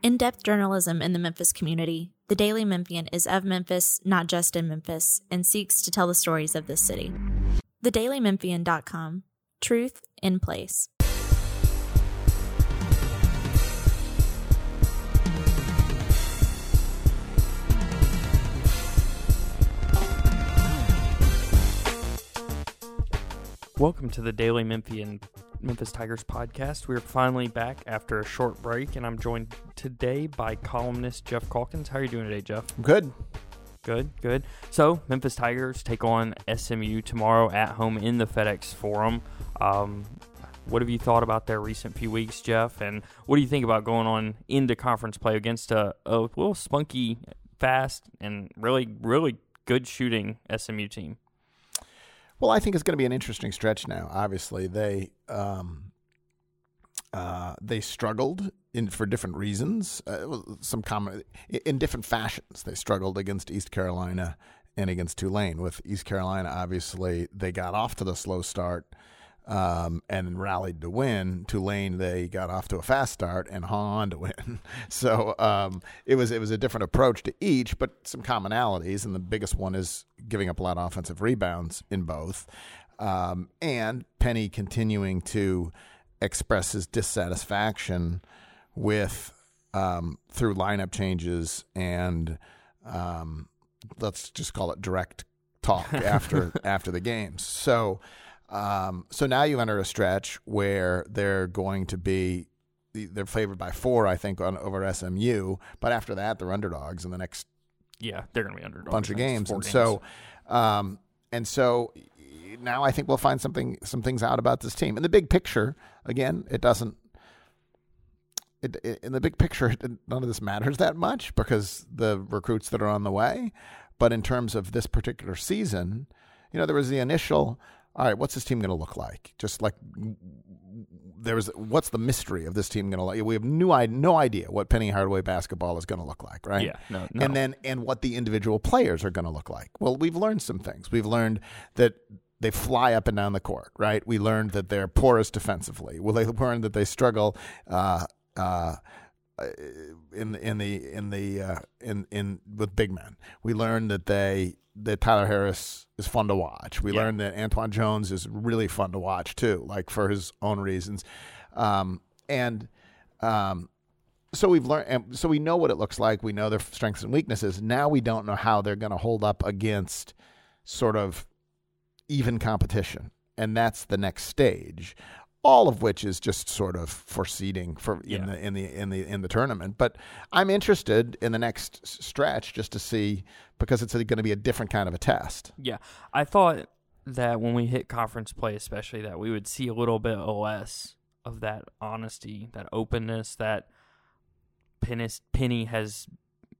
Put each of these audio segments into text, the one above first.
In depth journalism in the Memphis community, the Daily Memphian is of Memphis, not just in Memphis, and seeks to tell the stories of this city. TheDailyMemphian.com Truth in Place. Welcome to the Daily Memphian Memphis Tigers podcast. We're finally back after a short break, and I'm joined today by columnist Geoff Calkins. How are you doing today, Geoff? Good. Good, good. So, Memphis Tigers take on SMU tomorrow at home in the FedEx Forum. Um, what have you thought about their recent few weeks, Jeff? And what do you think about going on into conference play against a, a little spunky, fast, and really, really good shooting SMU team? Well, I think it's going to be an interesting stretch now. Obviously, they um, uh, they struggled in for different reasons, uh, some common in different fashions. They struggled against East Carolina and against Tulane. With East Carolina, obviously, they got off to the slow start um, and rallied to win. Tulane they got off to a fast start and hung on to win. So um, it was it was a different approach to each, but some commonalities, and the biggest one is giving up a lot of offensive rebounds in both, um, and Penny continuing to express his dissatisfaction with um, through lineup changes and um, let's just call it direct talk after after the games. So. Um, so now you enter a stretch where they're going to be they're favored by four, I think, on over SMU. But after that, they're underdogs in the next yeah they're going to be underdogs bunch of games. And games. so, um, and so now I think we'll find something some things out about this team. In the big picture, again, it doesn't. It, it, in the big picture, none of this matters that much because the recruits that are on the way. But in terms of this particular season, you know, there was the initial all right, what's this team going to look like? Just like there's what's the mystery of this team going to look? We have no no idea what Penny Hardaway basketball is going to look like, right? Yeah, no, no. And then and what the individual players are going to look like. Well, we've learned some things. We've learned that they fly up and down the court, right? We learned that they're porous defensively. Well, they learned that they struggle. Uh, uh, in in the in the uh, in in with big men, we learned that they that Tyler Harris is fun to watch. We Yeah. learned that Antoine Jones is really fun to watch too, like for his own reasons. Um, and um, so we've learned, and so we know what it looks like. We know their strengths and weaknesses. Now we don't know how they're going to hold up against sort of even competition, and that's the next stage. All of which is just sort of for seeding for in Yeah. the in the in the in the tournament. But I'm interested in the next stretch just to see because it's going to be a different kind of a test. Yeah, I thought that when we hit conference play, especially, that we would see a little bit less of that honesty, that openness that Penny, Penny has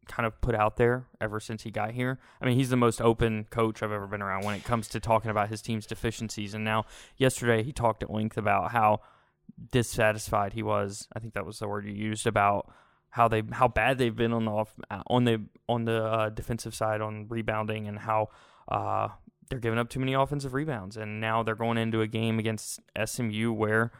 kind of put out there ever since he got here. I mean, he's the most open coach I've ever been around when it comes to talking about his team's deficiencies. And now, yesterday, he talked at length about how dissatisfied he was. I think that was the word you used about how they how bad they've been on the off, on the on the uh, defensive side on rebounding and how uh, they're giving up too many offensive rebounds and now they're going into a game against SMU where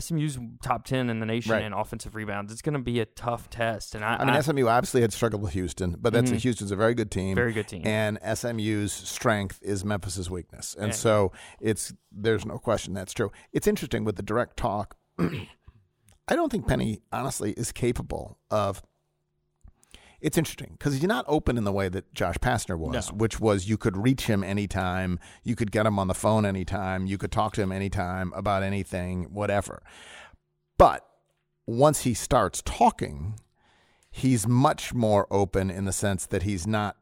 SMU's top 10 in the nation Right. in offensive rebounds. It's going to be a tough test and I, I mean, I- SMU obviously had struggled with Houston, but that's Mhm. Houston's a very good team. very good team. and SMU's strength is Memphis's weakness, and Yeah. so it's there's no question that's true. It's interesting with the direct talk. I don't think Penny honestly is capable of. It's interesting because he's not open in the way that Josh Pastner was, No. which was you could reach him anytime, you could get him on the phone anytime, you could talk to him anytime about anything, whatever. But once he starts talking, he's much more open in the sense that he's not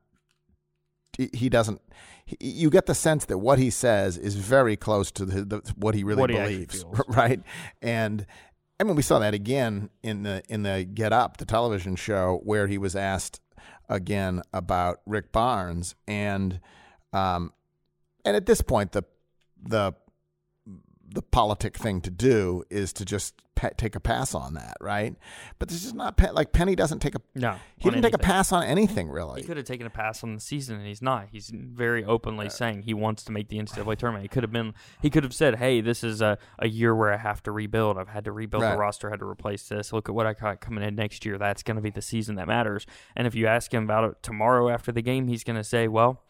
he- he doesn't he- you get the sense that what he says is very close to the, the what he really What believes feels. right and I mean we saw that again in the in the Get Up the television show where he was asked again about Rick Barnes. And um and at this point the the the politic thing to do is to just pe- take a pass on that, right? But this is not pe- like Penny doesn't take a No, he didn't take a pass on anything really. He could have taken a pass on the season, and he's not. He's very openly uh, saying he wants to make the NCAA tournament. He could have been. He could have said, "Hey, this is a, a year where I have to rebuild. I've had to rebuild Right. the roster. Had to replace this. Look at what I got coming in next year. That's going to be the season that matters." And if you ask him about it tomorrow after the game, he's going to say, "Well."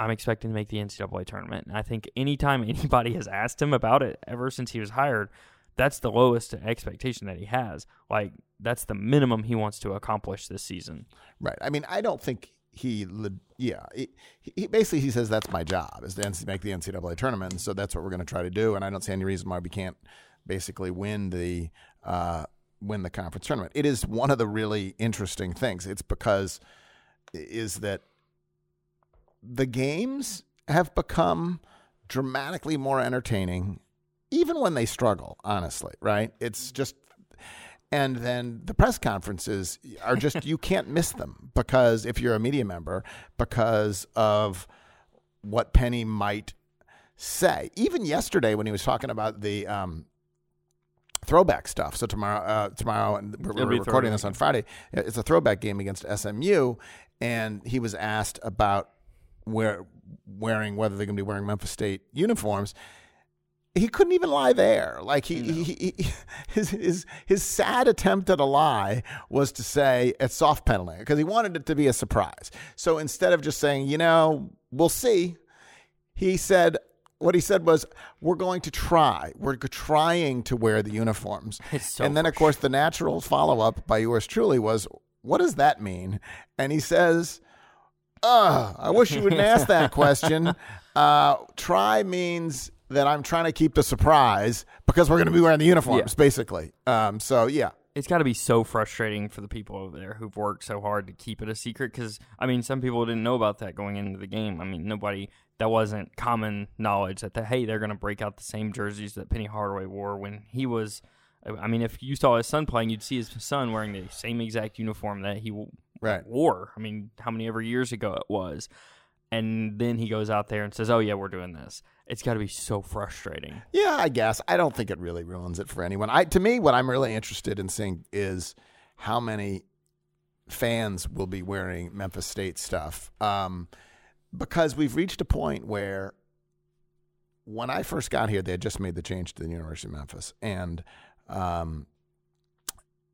I'm expecting to make the NCAA tournament. And I think anytime anybody has asked him about it ever since he was hired, that's the lowest expectation that he has. Like that's the minimum he wants to accomplish this season. Right. I mean, I don't think he. Yeah. He, he basically he says that's my job is to make the NCAA tournament, so that's what we're going to try to do. And I don't see any reason why we can't basically win the uh, win the conference tournament. It is one of the really interesting things. It's because is that the games have become dramatically more entertaining, even when they struggle. Honestly, right? It's just and then the press conferences are just you can't miss them because if you're a media member because of what Penny might say. Even yesterday when he was talking about the um, throwback stuff. So tomorrow, uh, tomorrow, and we're, we're recording this on Friday. It's a throwback game against SMU, and he was asked about where wearing whether they're going to be wearing Memphis State uniforms he couldn't even lie there. Like he, he, he, he- his his his sad attempt at a lie was to say it's soft pedaling because he wanted it to be a surprise. So instead of just saying, you know, we'll see, he said what he said was, "We're going to try. We're trying to wear the uniforms." So and then, of course, the natural follow up by yours truly was, "What does that mean?" And he says. Ugh, I wish you wouldn't ask that question. Uh, try means that I'm trying to keep the surprise because we're going to be wearing the uniforms, Yeah. basically. Um, so, yeah. it's got to be so frustrating for the people over there who've worked so hard to keep it a secret. Because I mean, some people didn't know about that going into the game. I mean, nobody that wasn't common knowledge that the, hey, they're going to break out the same jerseys that Penny Hardaway wore when he was. I mean, if you saw his son playing, you'd see his son wearing the same exact uniform that he Right. wore. I mean, how many ever years ago it was. And then he goes out there and says, "Oh yeah, we're doing this." It's got to be so frustrating. Yeah, I guess. I don't think it really ruins it for anyone. I to me, what I'm really interested in seeing is how many fans will be wearing Memphis State stuff. Um, because we've reached a point where when I first got here, they had just made the change to the University of Memphis, and um,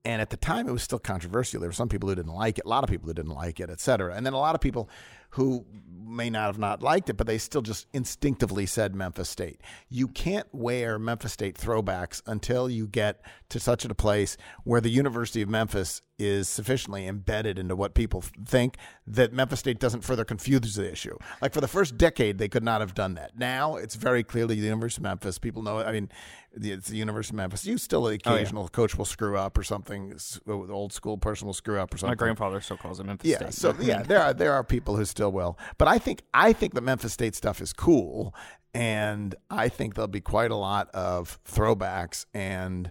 and at the time it was still controversial. There were some people who didn't like it, a lot of people who didn't like it, et cetera, and then a lot of people who may not have not liked it, but they still just instinctively said Memphis State. You can't wear Memphis State throwbacks until you get to such a place where the University of Memphis is sufficiently embedded into what people think that Memphis State doesn't further confuse the issue. Like for the first decade, they could not have done that. Now it's very clearly the University of Memphis. People know. It. I mean, it's the University of Memphis. You still the Oh, yeah. occasional coach will screw up or something. Old school person will screw up or something. My grandfather still calls it Memphis Yeah, State. so yeah, there are there are people who still will, but I think I think the Memphis State stuff is cool, and I think there'll be quite a lot of throwbacks, and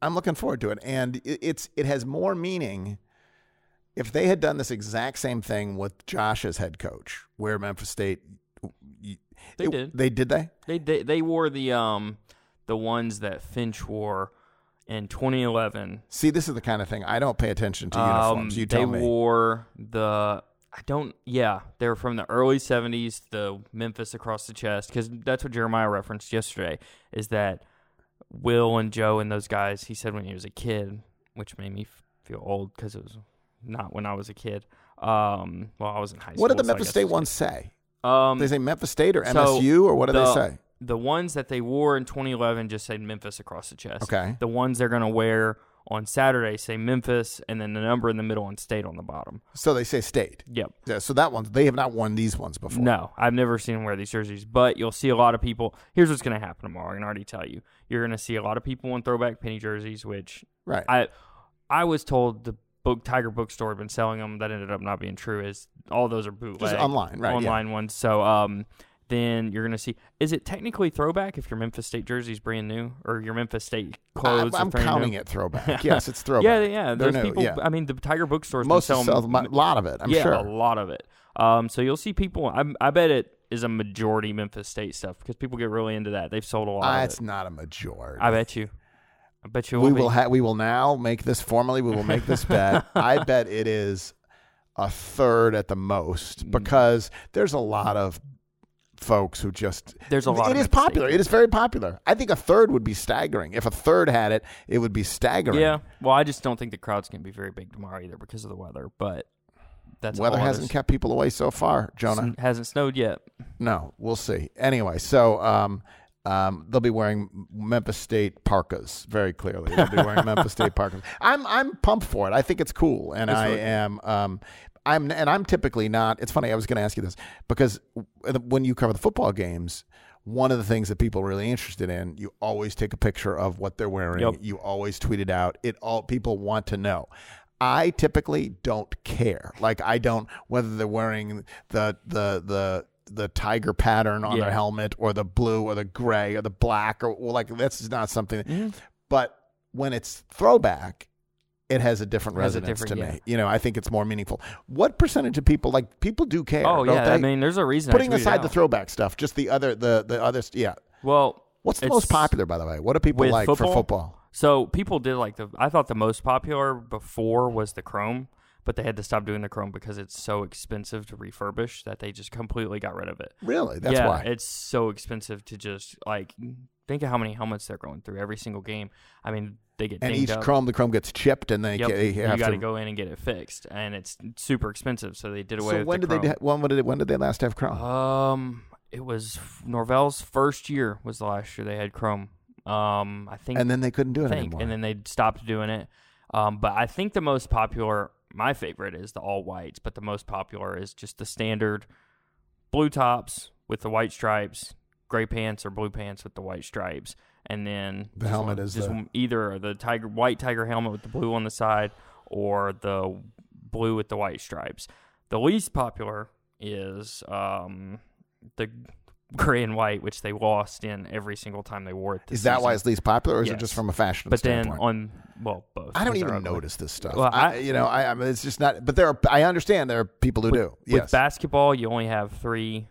I'm looking forward to it. And it, it's it has more meaning if they had done this exact same thing with Josh as head coach, where Memphis State. They it- did. They did they? They, they they wore the um the ones that Finch wore in 2011. See, this is the kind of thing I don't pay attention to Um, uniforms. You they tell me. wore the I don't yeah they're from the early 70s the Memphis across the chest because that's what Jeremiah referenced yesterday is that Will and Joe and those guys he said when he was a kid which made me f- feel old because it was not when I was a kid. Um, well I was in high school. what did the so Memphis State ones say? Um, They say Memphis State or so MSU or what do the- they say? the ones that they wore in 2011 just said Memphis across the chest. Okay. The ones they're going to wear on Saturday say Memphis and then the number in the middle and state on the bottom. So they say State. Yep. Yeah, so that one they have not won these ones before. No, I've never seen them wear these jerseys, but you'll see a lot of people. Here's what's going to happen tomorrow. I can already tell you. You're going to see a lot of people in throwback penny jerseys, which Right. I I was told the book Tiger Bookstore had been selling them. That ended up not being true. Is all those are bootleg Just online, right, yeah. Online ones. So um, then you're gonna see. Is it technically throwback if your Memphis State jersey's brand new or your Memphis State clothes? I, they're counting new? it throwback. yes, it's throwback. Yeah, yeah. Those people. yeah. I mean, the Tiger Bookstore's Most been of selling the- a lot of it. I'm yeah, sure. a lot of it. Um, so you'll see people. I, I bet it is a majority Memphis State stuff because people get really into that. They've sold a lot. Uh, it's it. not a majority. I bet you. I bet you. it we will will ha- we will now make this formally. We will make this bet. I bet it is a third at the most Mm. because there's a lot of folks who just There's a lot It is popular. It is very popular. I think a third would be staggering. If a third had it, it would be staggering. Yeah. Well, I just don't think the crowd's going to be very big tomorrow either because of the weather. But that's Weather hasn't kept people away so far, Jonah. Sn- hasn't snowed yet. No, we'll see. Anyway, so um, um, they'll be wearing Memphis State parkas. Very clearly, they'll be wearing Memphis State parkas. I'm I'm pumped for it. I think it's cool, and It's I really am. Um, I'm and I'm typically not. It's funny. I was going to ask you this because when you cover the football games. One of the things that people are really interested in, you always take a picture of what they're wearing. Yep. You always tweet it out. It all people want to know. I typically don't care. Like I don't whether they're wearing the the the the tiger pattern on Yeah. their helmet or the blue or the gray or the black or well, like that's not something. Mm-hmm. But when it's throwback, it has a different Has a resonance to me. yeah. You know, I think it's more meaningful. What percentage of people like people do care? Oh don't yeah. they? I mean, there's a reason. I putting tweeted aside out. the throwback stuff, just the other the the other yeah. Well, What's the It's- most popular, by the way? What do people with like for football? football? So people did like the. I thought the most popular before was the Chrome, but they had to stop doing the Chrome because it's so expensive to refurbish that they just completely got rid of it. Really? That's yeah, why. it's so expensive to just like think of how many helmets they're going through every single game. I mean, they get and each up. chrome, the chrome gets chipped, and they, Yep. ca- they you have got to go in and get it fixed, and it's super expensive. So they did away So with when the did they? Chrome. When, when did it, when did they last have chrome? Um, it was Norvell's first year was the last year they had Chrome. Um, I think and then they couldn't do it think, anymore. and then they stopped doing it. Um, but I think the most popular, my favorite, is the all whites. But the most popular is just the standard blue tops with the white stripes, gray pants or blue pants with the white stripes, and then The just helmet one- is just the- either the tiger white tiger helmet with the blue on the side or the blue with the white stripes. The least popular is um, the gray and white, which they lost in every single time they wore it. This is that why it's least popular, or is it just from a fashion But then on well, both. I don't even ugly. notice this stuff. Well, I, I- you know, I, I mean, it's just not. But there are. I understand there are people who with, do. With basketball, you only have three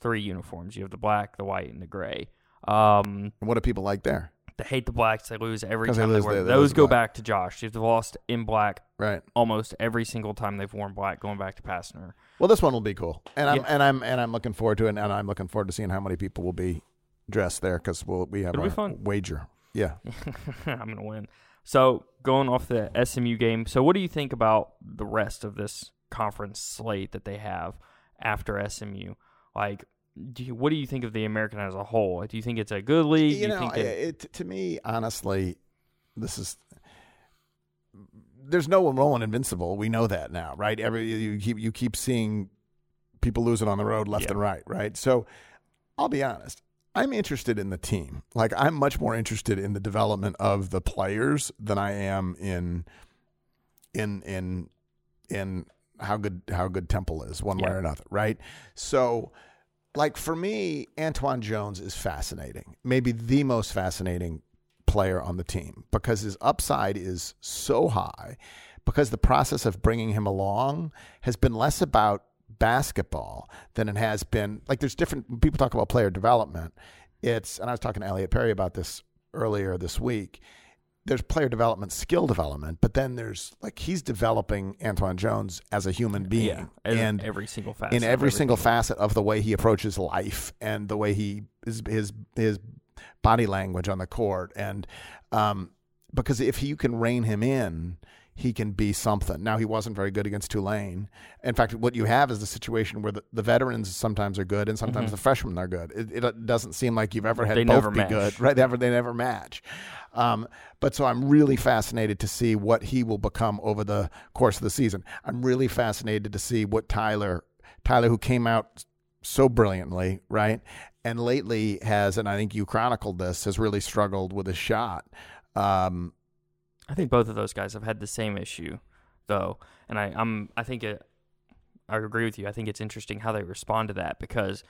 three uniforms. You have the black, the white, and the gray. Um, what do people like there? they hate the blacks. They lose every 'Cause they time lose they wear. the- they Those go black. back to Josh. They've lost in black Right. almost every single time they've worn black, going back to Pastner. Well, this one will be cool, and I'm Yeah. and I'm and I'm looking forward to it, and I'm looking forward to seeing how many people will be dressed there because we'll we have It'll fun. wager. Yeah. I'm gonna win. So going off the SMU game, so what do you think about the rest of this conference slate that they have after SMU? Like, do you, what do you think of the American as a whole? Do you think it's a good league? you you know, think that, it, to me, honestly, this is. There's no one, invincible. We know that now, right? Every you keep you keep seeing people losing on the road left Yeah. and right, right? So, I'll be honest. I'm interested in the team. Like I'm much more interested in the development of the players than I am in in in in how good how good Temple is one way Yeah. or another, right? So like for me, Antoine Jones is fascinating. Maybe the most fascinating player on the team because his upside is so high because the process of bringing him along has been less about basketball than it has been like there's different when people talk about player development it's and I was talking to Elliot Perry about this earlier this week there's player development skill development but then there's like he's developing Antoine Jones as a human being yeah, in and every single facet, in of every single facet of the way he approaches life and the way he his his his body language on the court and um because if you can rein him in he can be something. Now he wasn't very good against Tulane. In fact, what you have is the situation where the, the veterans sometimes are good and sometimes Mhm. the freshmen are good. It, it doesn't seem like you've ever had They both never be match. good, right? They never, they never match. Um, but so I'm really fascinated to see what he will become over the course of the season. I'm really fascinated to see what Tyler, Tyler, who came out so brilliantly, right, and lately has, and I think you chronicled this, has really struggled with his shot. Um, I think both of those guys have had the same issue, though, and I, I'm I think it. I agree with you. I think it's interesting how they respond to that because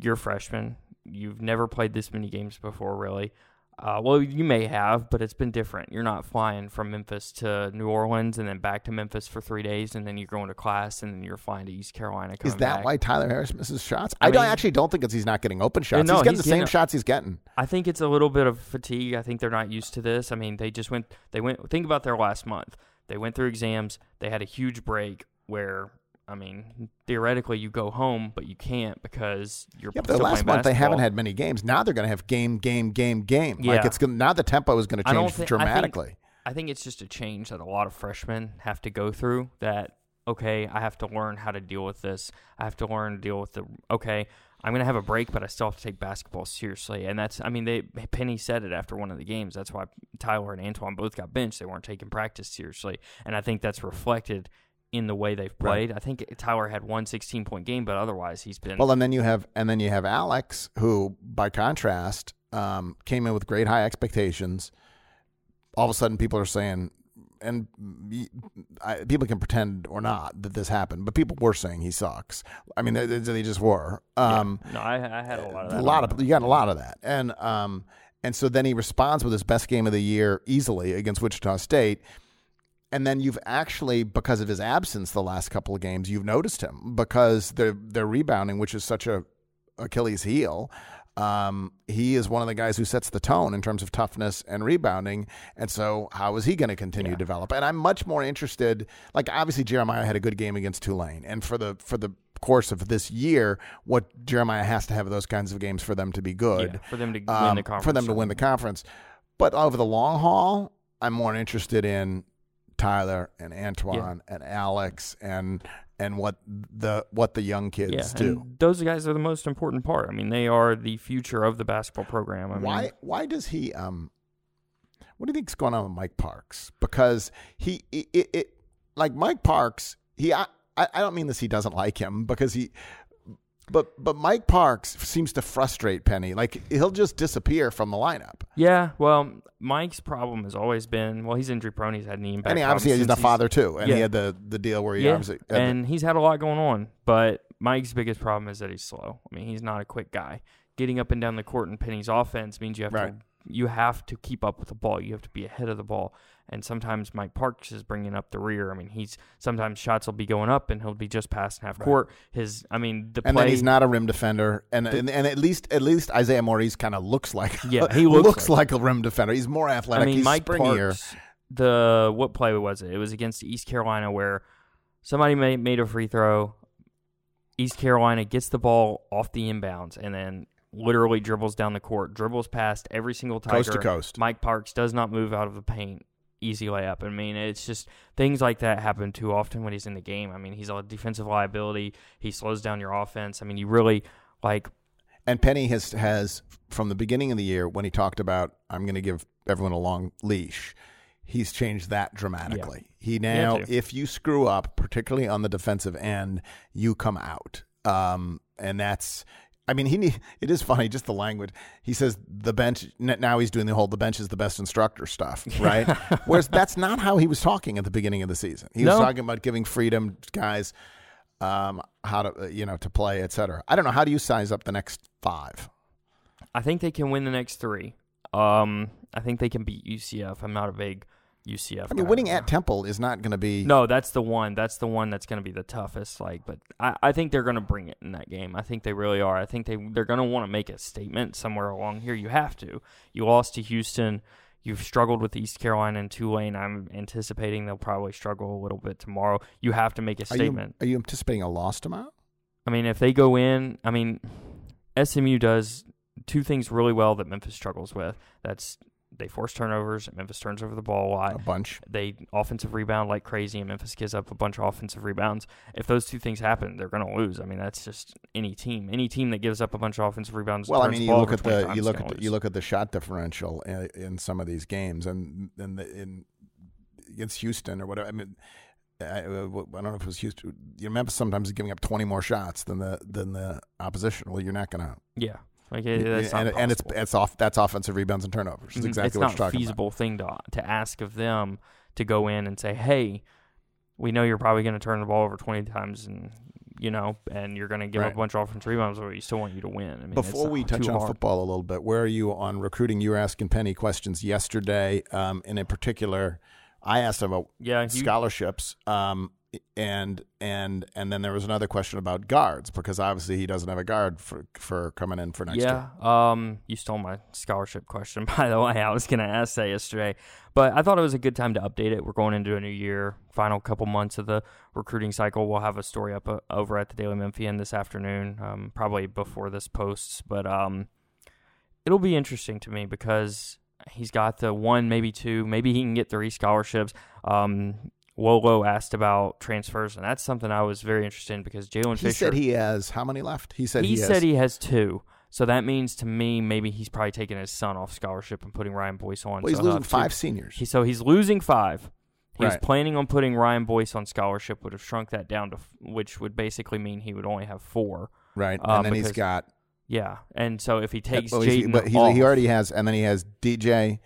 you're freshman, you've never played this many games before, really. Uh, well, you may have, but it's been different. You're not flying from Memphis to New Orleans and then back to Memphis for three days, and then you're going to class, and then you're flying to East Carolina. Is that back. why Tyler Harris misses shots? I I, don't, actually don't think it's he's not getting open shots. no, he's getting he's the same getting- shots he's getting. I think it's a little bit of fatigue. I think they're not used to this. I mean, they just went. They went. Think about their last month. They went through exams. They had a huge break where. I mean, theoretically, you go home, but you can't because you're Yeah, but the last month they haven't had many games. Now they're going to have game, game, game, game. Like Yeah. it's gonna, now the tempo is going to change I think- dramatically. I think it's just a change that a lot of freshmen have to go through. That okay, I have to learn how to deal with this. I have to learn to deal with the okay. I'm gonna have a break, but I still have to take basketball seriously. And that's, I mean, they Penny said it after one of the games. That's why Tyler and Antoine both got benched. They weren't taking practice seriously, and I think that's reflected in the way they've Right. played. I think Tyler had one 16 point game, but otherwise he's been Well, and then you have and then you have Alex, who, by contrast, um, came in with great high expectations. All of a sudden, people are saying, and I, people can pretend or not that this happened, but people were saying he sucks. I mean, they, they just were. Um, no, I, I had a lot of that. a lot of you got a lot of that, and um, and so then he responds with his best game of the year easily against Wichita State. And then you've actually, because of his absence the last couple of games, you've noticed him because they're they're rebounding, which is such a Achilles heel. Um, he is one of the guys who sets the tone in terms of toughness and rebounding. And so, how is he going to continue Yeah. to develop? And I'm much more interested. Like, obviously, Jeremiah had a good game against Tulane, and for the for the course of this year, what Jeremiah has to have those kinds of games for them to be good, Yeah, for them to win um, the conference. for them to win the conference. But over the long haul, I'm more interested in Tyler and Antoine and Alex and and what the what the young kids yeah, do. those guys are the most important part. I mean, they are the future of the basketball program. I mean, why why does he um what do you think's going on with Mike Parks? Because he it, it, it like Mike Parks, he I I don't mean this he doesn't like him because he but but Mike Parks seems to frustrate Penny. Like he'll just disappear from the lineup. Yeah, well, Mike's problem has always been well, he's injury prone. He's had knee impact. and he obviously he's a since father too, and he had the the deal where he Yeah, obviously the- and he's had a lot going on. But Mike's biggest problem is that he's slow. I mean, he's not a quick guy. Getting up and down the court in Penny's offense means you have Right. to you have to keep up with the ball. You have to be ahead of the ball. And sometimes Mike Parks is bringing up the rear. I mean, he's sometimes shots will be going up and he'll be just past half court. His, I mean, the and play. then he's not a rim defender, and and, and at least at least Isaiah Maurice kind of looks like Yeah, he looks like, a rim defender. He's more athletic. I mean, he's Mike springier. Parks. The what play was it? It was against East Carolina where somebody made made a free throw. East Carolina gets the ball off the inbounds and then literally dribbles down the court, dribbles past every single Tiger. Coast to coast. Mike Parks does not move out of the paint. Easy layup. I mean, it's just things like that happen too often when he's in the game. I mean, he's a defensive liability. He slows down your offense. I mean, you really like And Penny has has from the beginning of the year when he talked about I'm going to give everyone a long leash. He's changed that dramatically. He now, if you screw up, particularly on the defensive end, you come out. Um, and that's, I mean, he need, it is funny just the language. He says the bench. Now he's doing the whole the bench is the best instructor stuff, right? Whereas that's not how he was talking at the beginning of the season. He was talking about giving freedom guys, um, how to uh, you know to play, etc. I don't know. How do you size up the next five? I think they can win the next three. Um, I think they can beat UCF. I'm not a big UCF. I mean, winning at Temple is not going to be. No, that's the one. That's the one that's going to be the toughest. Like, but I, I think they're going to bring it in that game. I think they really are. I think they they're going to want to make a statement somewhere along here. You have to. You lost to Houston. You've struggled with East Carolina and Tulane. I'm anticipating they'll probably struggle a little bit tomorrow. You have to make a Are you, statement. are you anticipating a loss tomorrow? I mean, if they go in, I mean, SMU does two things really well that Memphis struggles with. That's they force turnovers. Memphis turns over the ball a lot. A bunch. They offensive rebound like crazy, and Memphis gives up a bunch of offensive rebounds. If those two things happen, they're going to lose. I mean, that's just any team. Any team that gives up a bunch of offensive rebounds. Well, I mean, you look at the times, you look at the, you look at the shot differential in, in some of these games, and and the, in against Houston or whatever. I mean, I, I don't know if it was Houston. You know, Memphis sometimes is giving up twenty more shots than the than the opposition. Well, you're not going to. Yeah, like it, that's and, and it's it's off. That's offensive rebounds and turnovers. It's Mhm. exactly it's what not you're talking feasible thing to to ask of them to go in and say, "Hey, we know you're probably going to turn the ball over 20 times and you know, and you're going to give Right. up a bunch of offensive rebounds, but we still want you to win. I mean, Before we touch on hard. football a little bit, where are you on recruiting? You were asking Penny questions yesterday, um, and in particular, I asked him about yeah, you, scholarships, um, and and and then there was another question about guards because obviously he doesn't have a guard for for coming in for next year. yeah. Um, you stole my scholarship question, by the way. I was going to ask that yesterday, but I thought it was a good time to update it. We're going into a new year, final couple months of the recruiting cycle. We'll have a story up uh, over at the Daily Memphian this afternoon, um, probably before this posts, but um, it'll be interesting to me because he's got the one, maybe two, maybe he can get three scholarships. Um, Wolo asked about transfers, and that's something I was very interested in because Jalen Fisher. He said he has how many left? He said he, he, has, said he has two. So that means to me, maybe he's probably taking his son off scholarship and putting Ryan Boyce on. well, he's so losing have two. five seniors. He, so he's losing five. He was Right. planning on putting Ryan Boyce on scholarship, would have shrunk that down to, which would basically mean he would only have four. right, um, and then he's got Yeah, and so if he takes well, Jaden but he's, off, he already has, and then he has DJ,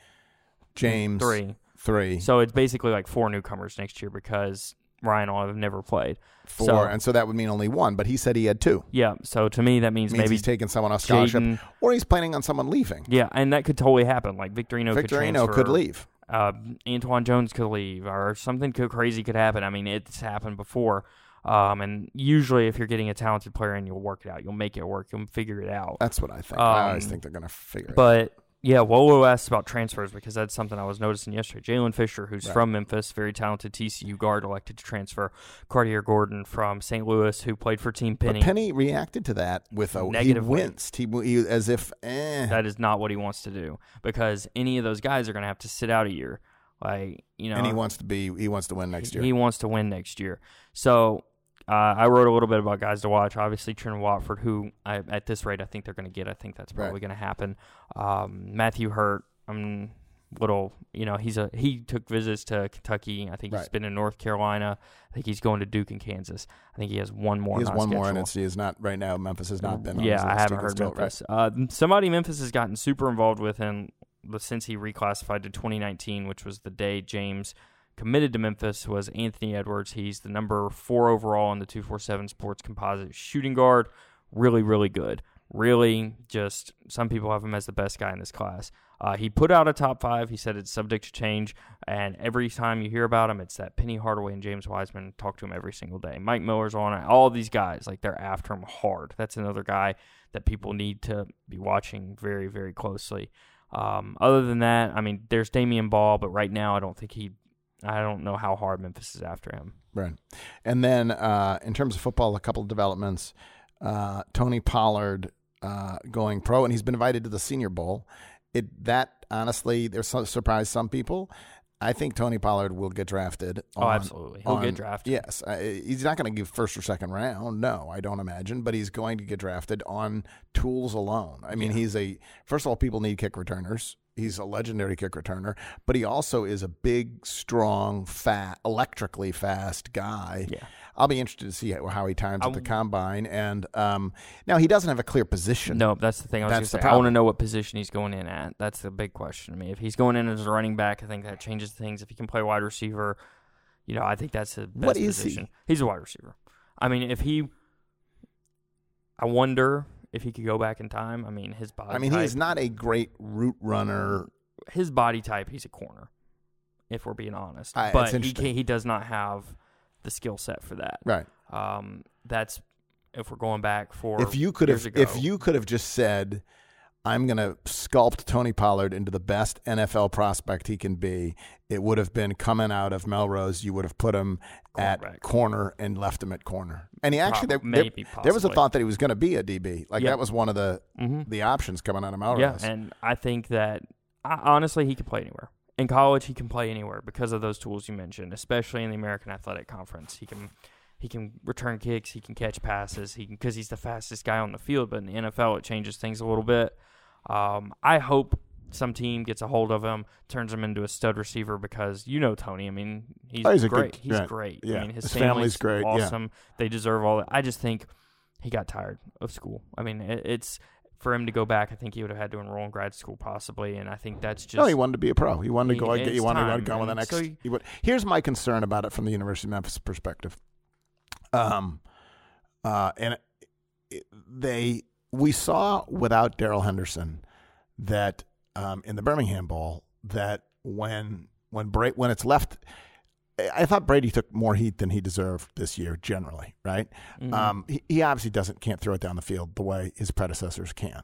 James, three. Three, So it's basically like four newcomers next year because Ryan will have never played. four, so- and so that would mean only one. But he said he had two. Yeah, so to me that means, means maybe he's taking someone off scholarship, Jaden. or he's planning on someone leaving. Yeah, and that could totally happen. Like Victor Enoh, could Victor Enoh transfer. could leave. uh, Antoine Jones could leave or something could, crazy could happen. I mean, it's happened before. Um, and usually, if you're getting a talented player and you'll work it out, you'll make it work, you'll figure it out. That's what I think. I always Um, think they're going to figure it. out. But yeah, Wolo asked about transfers because that's something I was noticing yesterday. Jalen Fisher, who's Right. from Memphis, very talented TCU guard, elected to transfer. Carte'Are Gordon from St. Louis, who played for Team But Penny. Penny reacted to that with a Negative he winced. He, he as if eh. that is not what he wants to do because any of those guys are going to have to sit out a year. Like you know, and he wants to be he wants to win next year. He wants to win next year. So uh, I wrote a little bit about guys to watch. Obviously, Trent Watford, who I, at this rate I think they're going to get. I think that's probably Right. going to happen. Um, Matthew Hurt. I'm little. You know, he's a he took visits to Kentucky. I think he's Right. been in North Carolina. I think he's going to Duke and Kansas. I think he has one more. he has one more, and it's he is not right now. Memphis has not been. On his Yeah, I haven't heard still- Memphis. Uh, somebody Memphis has gotten super involved with him since he reclassified to 2019, which was the day James committed to Memphis. Was Anthony Edwards? He's the number four overall in the 247 Sports Composite shooting guard. Really, really good. Really, just some people have him as the best guy in this class. Uh, he put out a top five. He said it's subject to change, and every time you hear about him, it's that Penny Hardaway and James Wiseman talk to him every single day. Mike Miller's on it. All these guys, like they're after him hard. That's another guy that people need to be watching very, very closely. Um, other than that, I mean, there's Damian Ball, but right now I don't think he. I don't know how hard Memphis is after him. Right. And then uh, in terms of football, a couple of developments. Uh, Tony Pollard uh, going pro, and he's been invited to the Senior Bowl. It that honestly, there's some surprised some people. I think Tony Pollard will get drafted. Oh, absolutely. He'll on- get drafted. Yes, uh, he's not going to give first or second round. No, I don't imagine, but he's going to get drafted on tools alone. I mean, Yeah. he's a first of all, people need kick returners. He's a legendary kick returner, but he also is a big, strong, fat, electrically fast guy. Yeah. I'll be interested to see how, how he times at the combine. And um, now he doesn't have a clear position. No, that's the thing. I was That's the say. I want to know what position he's going in at. That's the big question to me. If he's going in as a running back, I think that changes things. If he can play wide receiver, you know, I think that's the best What is he? position. He's a wide receiver. I mean, if he, I wonder if he could go back in time. I mean, his body. I mean, type, he's not a great route runner. his body type. He's a corner, if we're being honest. I- but he can, he does not have the skill set for that. Right. Um, that's if we're going back for if you could years have ago. if you could have just said i'm going to sculpt tony pollard into the best nfl prospect he can be it would have been coming out of melrose you would have put him at corner and left him at corner and he actually Prob- there, there- maybe there was a thought that he was going to be a db like Yeah. that was one of the hmm the options coming out of melrose Yeah, and I think that I, honestly he can play anywhere. In college, he can play anywhere because of those tools you mentioned, especially in the American Athletic Conference. He can he can return kicks, he can catch passes, he can because he's the fastest guy on the field. But in the NFL, it changes things a little bit. Um, I hope some team gets a hold of him, turns him into a stud receiver because you know Tony. I mean, he's, Oh, he's great. good- he's yeah, great. yeah. I mean, his, His family's, family's great, yeah. Awesome. They deserve all that. I just think he got tired of school. I mean, it, it's for him to go back. I think he would have had to enroll in grad school possibly, and I think that's just no, he wanted to be a pro. He wanted to He- go. He, it's wanted to go with the next. so he- he would, here's my concern about it from the University of Memphis perspective. Um, uh, and it, they we saw without Darrell Henderson that um, in the Birmingham Bowl that when when Bra- when it's left. I thought Brady took more heat than he deserved this year, generally. Right? Mhm. Um, he, he obviously doesn't can't throw it down the field the way his predecessors can,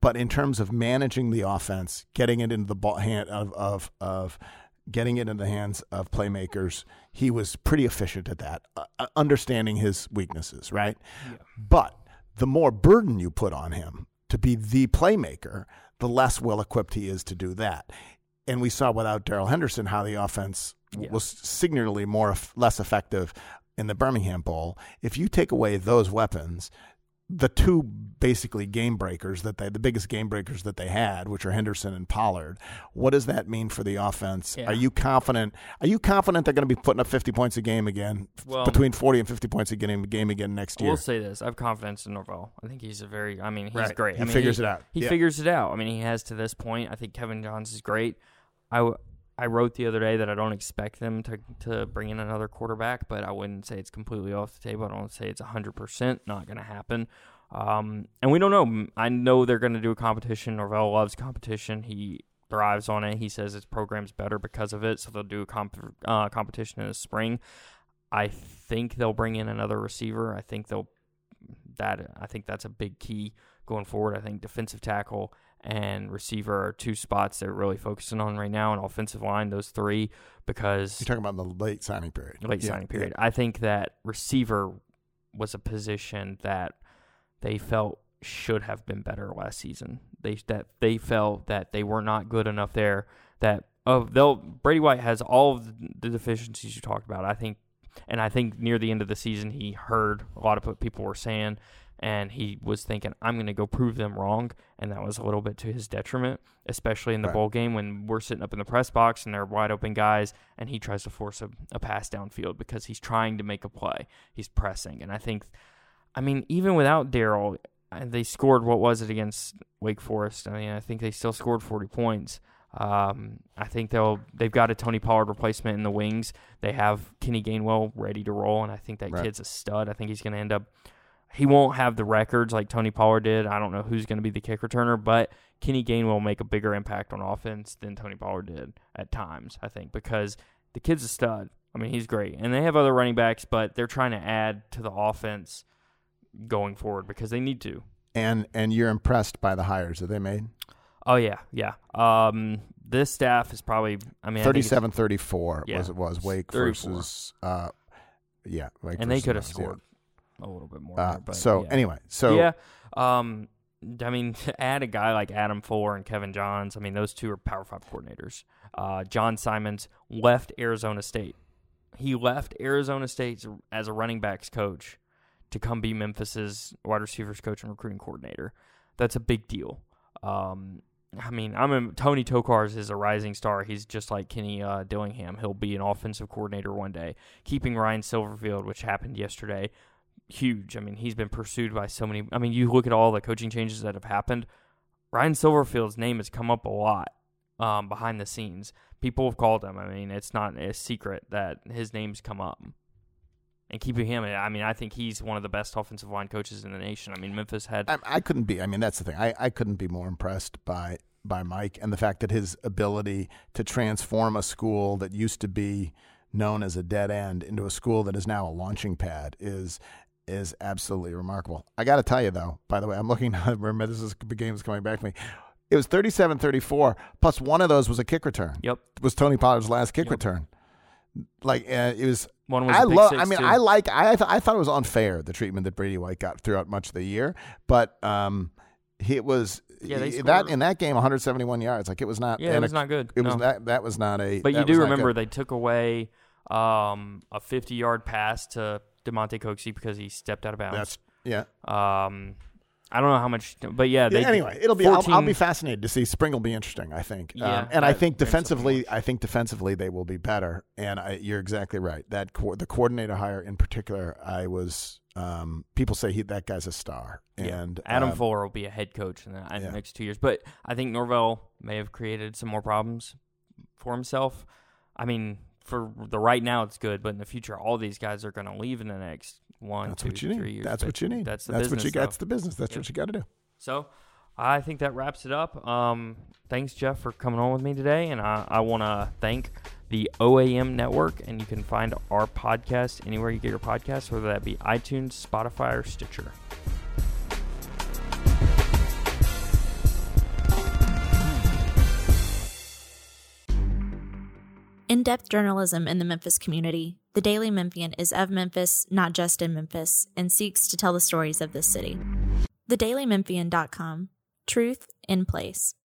but in terms of managing the offense, getting it into the ball hand of of of getting it in the hands of playmakers, he was pretty efficient at that, uh, understanding his weaknesses. Right? Yeah. But the more burden you put on him to be the playmaker, the less well equipped he is to do that. And we saw without Darrell Henderson how the offense Yeah. was signally more less effective in the Birmingham Bowl. If you take away those weapons, the two basically game breakers that they the biggest game breakers that they had, which are Henderson and Pollard, what does that mean for the offense? Yeah. Are you confident are you confident they're going to be putting up 50 points a game again? Well- between 40 and 50 points a game, game again next year? We'll say this: I have confidence in Norvell. I think he's a very. I mean, he's Right. great. He I mean, figures it out. He Yeah. figures it out. I mean, he has to this point. I think Kevin Johns is great. I, w- I wrote the other day that I don't expect them to to bring in another quarterback, but I wouldn't say it's completely off the table. I don't say it's hundred percent not going to happen. Um, and we don't know. I know they're going to do a competition. Norvell loves competition. He thrives on it. He says his program's better because of it. So they'll do a comp- uh, competition in the spring. I think they'll bring in another receiver. I think they'll that I think that's a big key going forward. I think defensive tackle and receiver are two spots they're really focusing on right now, and offensive line, those three, because You're talking about the late signing period. late Yeah, signing period. I think that receiver was a position that they felt should have been better last season. They that they felt that they were not good enough there. That of they'll Brady White has all of the deficiencies you talked about. I think, and I think near the end of the season he heard a lot of what people were saying, and he was thinking, "I'm going to go prove them wrong," and that was a little bit to his detriment, especially in the Right. bowl game when we're sitting up in the press box and they're wide open guys, and he tries to force a, a pass downfield because he's trying to make a play. He's pressing, and I think, I mean, even without Darrell, uh, they scored what was it against Wake Forest? I mean, I think they still scored 40 points. Um, I think they'll they've got a Tony Pollard replacement in the wings. They have Kenny Gainwell ready to roll, and I think that Right. kid's a stud. I think he's going to end up. He won't have the records like Tony Pollard did. I don't know who's going to be the kick returner, but Kenny Gainwell will make a bigger impact on offense than Tony Pollard did at times. I think because the kid's a stud. I mean, he's great, and they have other running backs, but they're trying to add to the offense going forward because they need to. And and you're impressed by the hires that they made? Oh yeah, yeah. Um, this staff is probably. I mean, I 37 34 Yeah. was it was Wake 34. versus uh yeah, Wake and they could have scored a little bit more. Uh, there, but so yeah. anyway, so yeah, um, I mean, to add a guy like Adam Fuller and Kevin Johns, I mean, those two are Power Five coordinators. Uh, John Simons left Arizona State. He left Arizona State as a running backs coach to come be Memphis's wide receivers coach and recruiting coordinator. That's a big deal. Um, I mean, I'm a, Tony Tokars is a rising star. He's just like Kenny uh, Dillingham. He'll be an offensive coordinator one day. Keeping Ryan Silverfield, which happened yesterday, huge. I mean, he's been pursued by so many. I mean, you look at all the coaching changes that have happened. Ryan Silverfield's name has come up a lot um, behind the scenes. People have called him. I mean, it's not a secret that his name's come up. And keeping him, I mean, I think he's one of the best offensive line coaches in the nation. I mean, Memphis had I, I couldn't be I mean that's the thing. I, I couldn't be more impressed by by Mike and the fact that his ability to transform a school that used to be known as a dead end into a school that is now a launching pad is is absolutely remarkable. I got to tell you though, by the way, I'm looking now, remember this is the game is coming back to me. It was 37-34 plus one of those was a kick return. Yep. It Was Tony Pollard's last kick Yep. return. Like uh, it was one was. I love. I mean, too. I like. I th- I thought it was unfair the treatment that Brady White got throughout much of the year, but um, he was Yeah, they that in that game 171 yards. Like it was not. Yeah, it was not good. It was that. That was not a. But you do remember good. they took away um, a 50 yard pass to Damonte Coxie because he stepped out of bounds. That's yeah. um, I don't know how much, but yeah. They, Yeah, anyway, it'll be. I'll, I'll be fascinated to see. Spring will be interesting. I think. Yeah, um, and I think defensively. I think defensively they will be better. And I, you're exactly right. That co- the coordinator hire in particular, I was. Um, people say he that guy's a star. Yeah. And Adam um, Fuller will be a head coach in the, in the next two years. But I think Norvell may have created some more problems for himself. I mean, for the right now, it's good, but in the future, all these guys are going to leave in the next one, That's two, what you need. years. That's but what you need. That's the That's business. what you got. though. That's the business. That's Yep. what you got to do. So I think that wraps it up. Um, thanks, Geoff, for coming on with me today. And I, I want to thank the OAM network. And you can find our podcast anywhere you get your podcast, whether that be iTunes, Spotify, or Stitcher. Depth journalism in the Memphis community, the Daily Memphian is of Memphis, not just in Memphis, and seeks to tell the stories of this city. TheDailyMemphian.com Truth in Place.